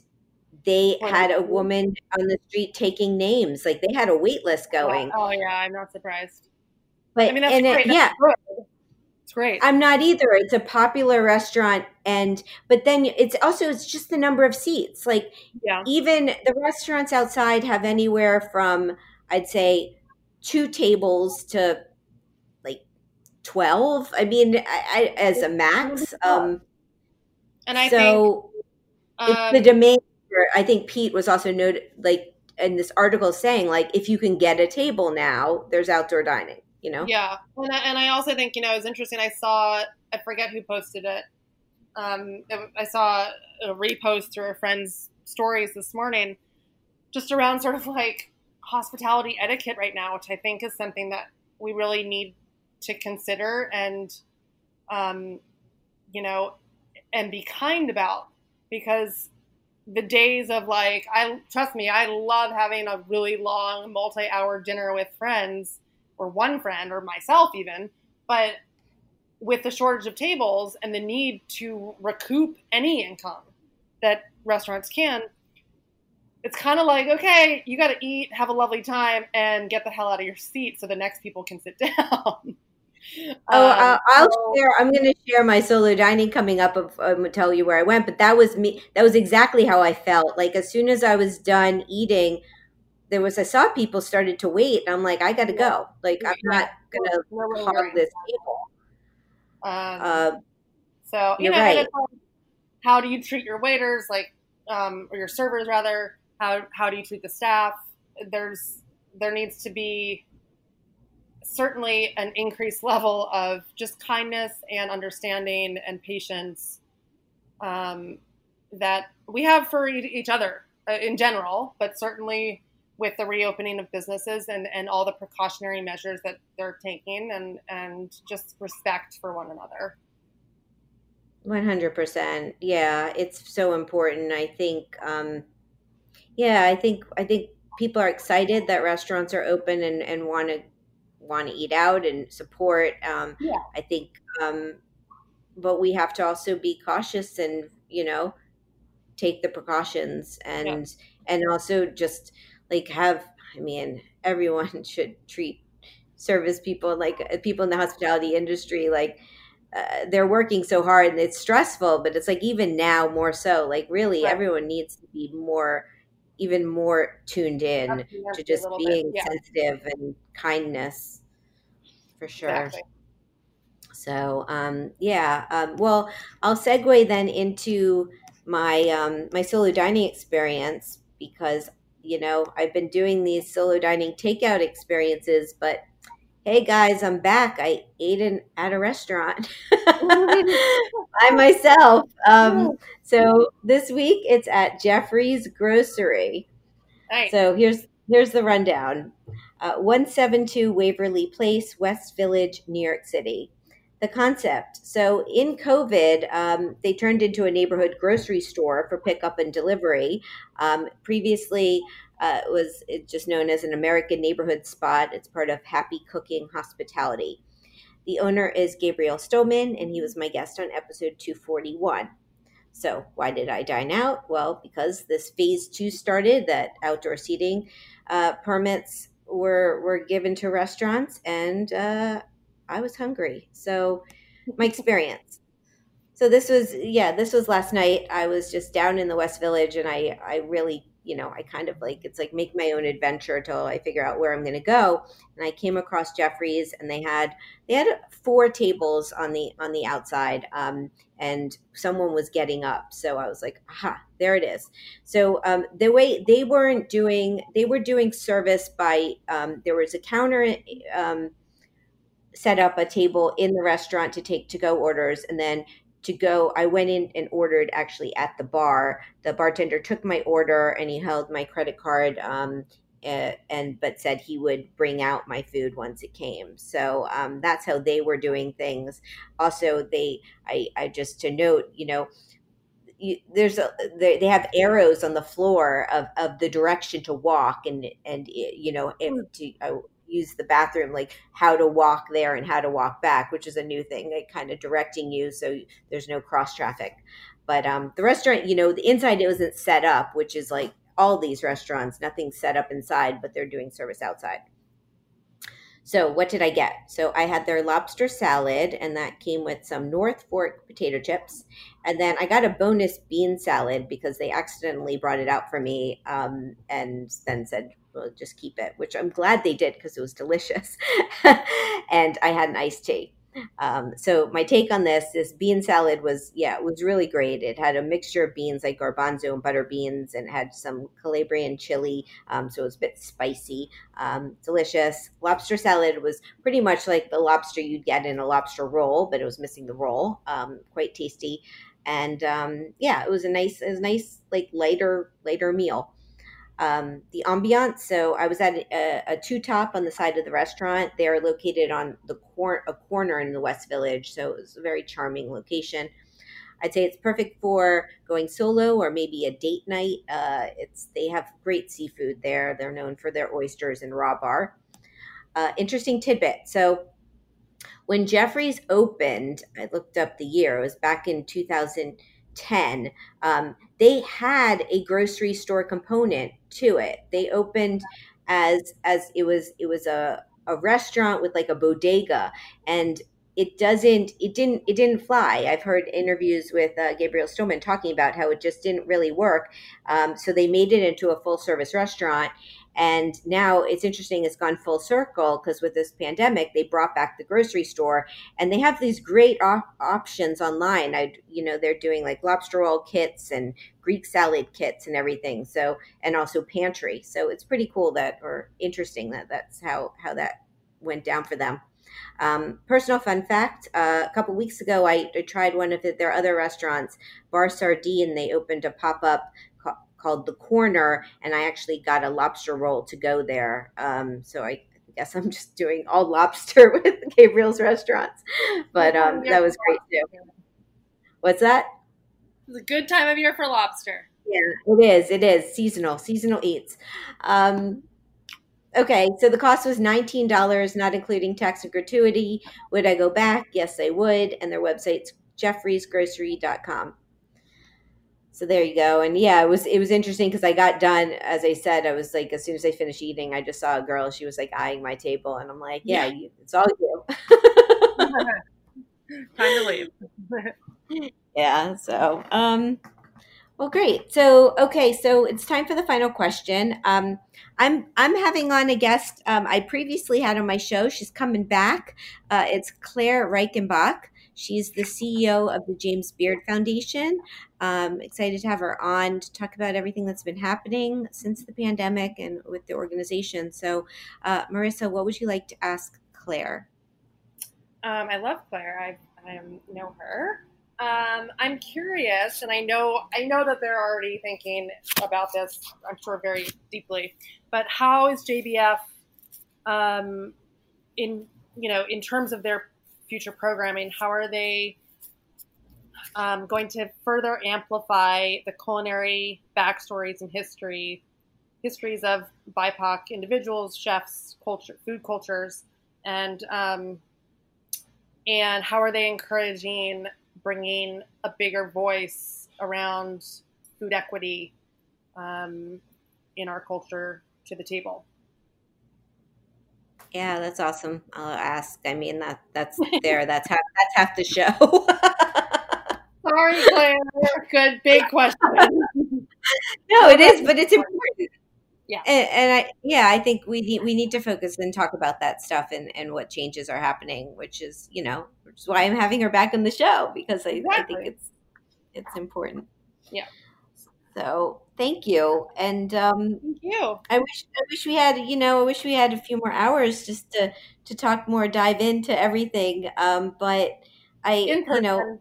Speaker 6: they had a woman on the street taking names. Like they had a wait list going.
Speaker 7: Oh yeah, I'm not surprised.
Speaker 6: But
Speaker 7: I mean, that's
Speaker 6: it-
Speaker 7: great. That's
Speaker 6: yeah,
Speaker 7: good. It's great.
Speaker 6: I'm not either. It's a popular restaurant, and but then it's also it's just the number of seats. Like
Speaker 7: yeah.
Speaker 6: even the restaurants outside have anywhere from I'd say two tables to 12 i mean I, I, as a max oh. um
Speaker 7: and i
Speaker 6: so
Speaker 7: think, um,
Speaker 6: the demand i think pete was also noted like in this article saying like if you can get a table now there's outdoor dining you know?
Speaker 7: Yeah. And I, and I also think you know it's interesting i saw i forget who posted it um i saw a repost through a friend's stories this morning just around sort of like hospitality etiquette right now which i think is something that we really need to consider and, um, you know, and be kind about because the days of like I trust me, I love having a really long multi-hour dinner with friends or one friend or myself even, but with the shortage of tables and the need to recoup any income that restaurants can, it's kind of like, okay, you got to eat, have a lovely time, and get the hell out of your seat so the next people can sit down.
Speaker 6: Oh,
Speaker 7: Um,
Speaker 6: I'll
Speaker 7: so-
Speaker 6: share. I'm going to share my solo dining coming up. Of I'm gonna tell you where I went, but that was me. That was exactly how I felt. Like as soon as I was done eating, there was I saw people started to wait, and I'm like, I got to go. Like I'm not gonna
Speaker 7: Where
Speaker 6: hog
Speaker 7: going.
Speaker 6: this table.
Speaker 7: Um,
Speaker 6: Uh,
Speaker 7: So you know,
Speaker 6: right.
Speaker 7: how do you treat your waiters, like, um, or your servers rather? How how do you treat the staff? There's there needs to be certainly an increased level of just kindness and understanding and patience um, that we have for each other uh, in general, but certainly with the reopening of businesses and, and all the precautionary measures that they're taking and, and just respect for one another.
Speaker 6: One hundred percent. Yeah, it's so important. I think. Um, yeah, I think. I think people are excited that restaurants are open and and want to want to eat out and support. Um,
Speaker 7: Yeah.
Speaker 6: I think. Um, but we have to also be cautious and you know take the precautions and and also just like have. I mean, everyone should treat service people like uh, people in the hospitality industry like uh, they're working so hard and it's stressful but it's like even now more so like really
Speaker 7: Right.
Speaker 6: everyone needs to be more even more tuned in
Speaker 7: Up to
Speaker 6: just being
Speaker 7: Yeah,
Speaker 6: sensitive and kindness for sure
Speaker 7: exactly.
Speaker 6: so um, yeah, um, well, I'll segue then into my um, my solo dining experience because you know I've been doing these solo dining takeout experiences, but hey guys, I'm back. I ate in at a restaurant by myself. Um, so this week it's at Jeffrey's Grocery. So here's here's the rundown: uh, one seven two Waverly Place, West Village, New York City. The concept. So in COVID, um, they turned into a neighborhood grocery store for pickup and delivery. Um, previously, uh, it was just known as an American neighborhood spot. It's part of Happy Cooking Hospitality. The owner is Gabriel Stulman, and he was my guest on episode 241. So, why did I dine out? Well, because this phase two started, that outdoor seating uh, permits were were given to restaurants, and uh, I was hungry. So, my experience. So this was yeah, this was last night. I was just down in the West Village, and I I really you know I kind of like it's like make my own adventure till I figure out where I'm going to go. And I came across Jeffrey's, and they had they had four tables on the on the outside. Um, and someone was getting up. So I was like, aha, there it is. So um, the way they weren't doing, they were doing service by, um, there was a counter um, set up a table in the restaurant to take to go orders. And then to go, I went in and ordered actually at the bar. The bartender took my order and he held my credit card. Um, uh, and but said he would bring out my food once it came. So um, that's how they were doing things. Also, they I, I just to note, you know, you, there's a they, they have arrows on the floor of, of the direction to walk and and you know if to use the bathroom like how to walk there and how to walk back which is a new thing like kind of directing you so there's no cross traffic But um, the restaurant, you know, the inside it wasn't set up, which is like all these restaurants, nothing set up inside, but they're doing service outside. So, what did I get? So, I had their lobster salad, and that came with some North Fork potato chips. And then I got a bonus bean salad because they accidentally brought it out for me um, and then said, well, just keep it, which I'm glad they did because it was delicious. and I had an iced tea. Um, so my take on this this bean salad was yeah it was really great. It had a mixture of beans like garbanzo and butter beans, and had some Calabrian chili, um, so it was a bit spicy, um, delicious. Lobster salad was pretty much like the lobster you'd get in a lobster roll, but it was missing the roll. Um, quite tasty, and um, yeah, it was a nice, it was a nice like lighter lighter meal um, the ambiance. So I was at a, a, two top on the side of the restaurant. They are located on the cor- a corner in the West Village, so it was a very charming location. I'd say it's perfect for going solo or maybe a date night. Uh, it's they have great seafood there. They're known for their oysters and raw bar. Uh, interesting tidbit. So when Jeffrey's opened, I looked up the year. It was back in 2010. Um, they had a grocery store component to it. They opened as as it was it was a a restaurant with like a bodega and it doesn't it didn't it didn't fly i've heard interviews with uh, gabriel stulman talking about how it just didn't really work um, so they made it into a full service restaurant and now it's interesting, it's gone full circle because with this pandemic, they brought back the grocery store and they have these great op- options online. I, you know, they're doing like lobster roll kits and Greek salad kits and everything. So, and also pantry. So it's pretty cool that, or interesting that that's how, how that went down for them. Um, personal fun fact: uh, a couple weeks ago, I, I, tried one of the, their other restaurants, Bar Sardine. They opened a pop up called The Corner, and I actually got a lobster roll to go there. Um, so I guess I'm just doing all lobster with Gabriel's restaurants, but um, that was great too. What's that?
Speaker 7: It's a good time of year for lobster.
Speaker 6: Yeah, it is. It is seasonal, seasonal eats. Um, okay, so the cost was nineteen dollars, not including tax and gratuity. Would I go back? Yes, I would. And their website's jeffreysgrocery.com so there you go. And yeah it was it was interesting because i got done as i said i was like as soon as i finished eating i just saw a girl she was like eyeing my table and i'm like yeah, yeah. You, it's all you.
Speaker 7: Time to leave
Speaker 6: yeah so um well great. So okay so it's time for the final question. Um i'm i'm having on a guest um, i previously had on my show. She's coming back. Uh, it's clare reichenberg She's the CEO of the James Beard Foundation. Um, excited to have her on to talk about everything that's been happening since the pandemic and with the organization. So, uh, Marissa, what would you like to ask Clare?
Speaker 7: Um, I love Claire. I, I know her. Um, I'm curious, and I know I know that they're already thinking about this. I'm sure very deeply. But how is JBF um, in you know in terms of their future programming? How are they um, going to further amplify the culinary backstories and history, histories of BIPOC individuals, chefs, culture, food cultures, and um, and how are they encouraging bringing a bigger voice around food equity um, in our culture to the table?
Speaker 6: Yeah, that's awesome. I'll ask. I mean that that's there. That's half that's half the show.
Speaker 7: Sorry, Clare. Good big question.
Speaker 6: no, it is, but it's important.
Speaker 7: Yeah,
Speaker 6: and, and, I yeah I think we need we need to focus and talk about that stuff and and what changes are happening, which is you know which is why I'm having her back on the show because I, exactly. I think it's it's important.
Speaker 7: Yeah.
Speaker 6: So thank you, and um,
Speaker 7: thank you.
Speaker 6: I wish I wish we had you know I wish we had a few more hours just to to talk more, dive into everything. Um, but I you know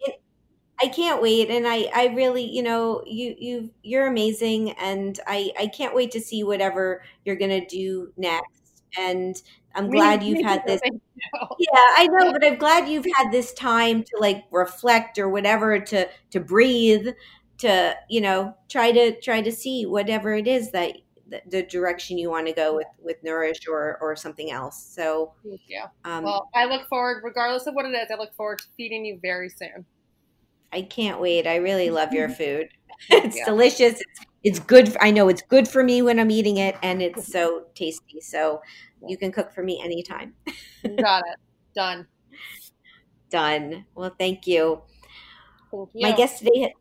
Speaker 6: it, I can't wait, and I I really you know you you you're amazing, and I I can't wait to see whatever you're gonna do next. And I'm glad you've had this. Yeah, I know, but I'm glad you've had this time to like reflect or whatever to to breathe to you know try to try to see whatever it is that the direction you want to go with with nourish or or something else so
Speaker 7: yeah um, well i look forward regardless of what it is i look forward to feeding you very soon
Speaker 6: I can't wait. I really love your food. It's yeah. delicious. It's, it's good. I know it's good for me when I'm eating it, and it's so tasty. So you can cook for me anytime.
Speaker 7: Got it. Done.
Speaker 6: Done. Well, thank you.
Speaker 7: Thank you.
Speaker 6: My guest today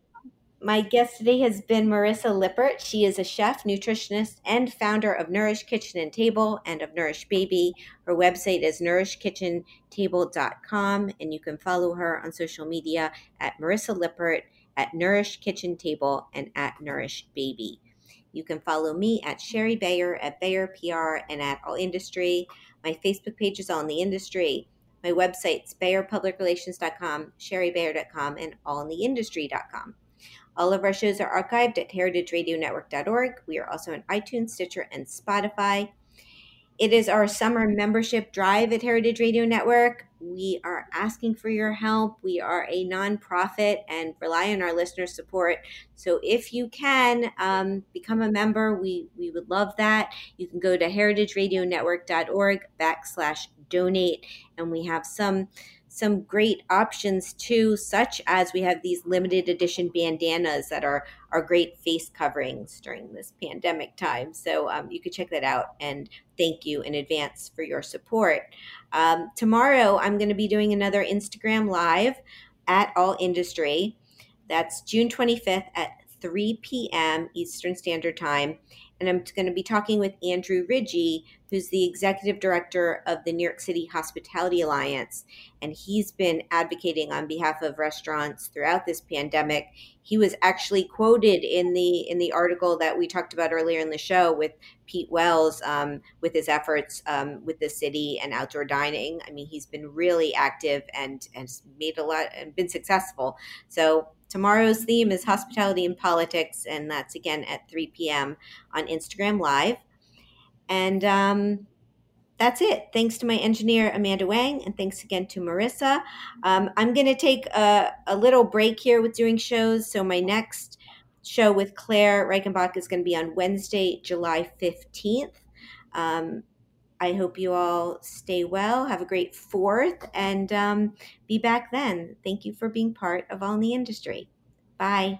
Speaker 6: my guest today has been Marissa Lippert. She is a chef, nutritionist, and founder of Nourish Kitchen and Table and of Nourish Baby. Her website is nourishkitchentable.com, and you can follow her on social media at Marissa Lippert, at Nourish Kitchen Table, and at Nourish Baby. You can follow me at Shari Bayer, at Bayer PR, and at All Industry. My Facebook page is All in the Industry. My websites, BayerPublicRelations.com, ShariBayer.com, and AllInTheIndustry.com. All of our shows are archived at heritageradionetwork.org. We are also on iTunes, Stitcher, and Spotify. It is our summer membership drive at Heritage Radio Network. We are asking for your help. We are a nonprofit and rely on our listener support. So if you can um, become a member, we, we would love that. You can go to heritageradionetwork.org backslash donate, and we have some some great options too, such as we have these limited edition bandanas that are are great face coverings during this pandemic time. So um, you could check that out. And thank you in advance for your support. Um, tomorrow, I'm going to be doing another Instagram live at All Industry. That's June 25th at 3 p.m. Eastern Standard Time and I'm going to be talking with Andrew Rigie, who's the executive director of the New York City Hospitality Alliance. And he's been advocating on behalf of restaurants throughout this pandemic. He was actually quoted in the in the article that we talked about earlier in the show with Pete Wells um, with his efforts um, with the city and outdoor dining. I mean, he's been really active and and made a lot and been successful. So Tomorrow's theme is hospitality and politics, and that's again at 3 p.m. on Instagram Live. And um, that's it. Thanks to my engineer, Amanda Wang, and thanks again to Marissa. Um, I'm going to take a, a, little break here with doing shows. So, my next show with Clare Reichenberg is going to be on Wednesday, July 15th. Um, I hope you all stay well, have a great fourth, and um, be back then. Thank you for being part of All in the Industry. Bye.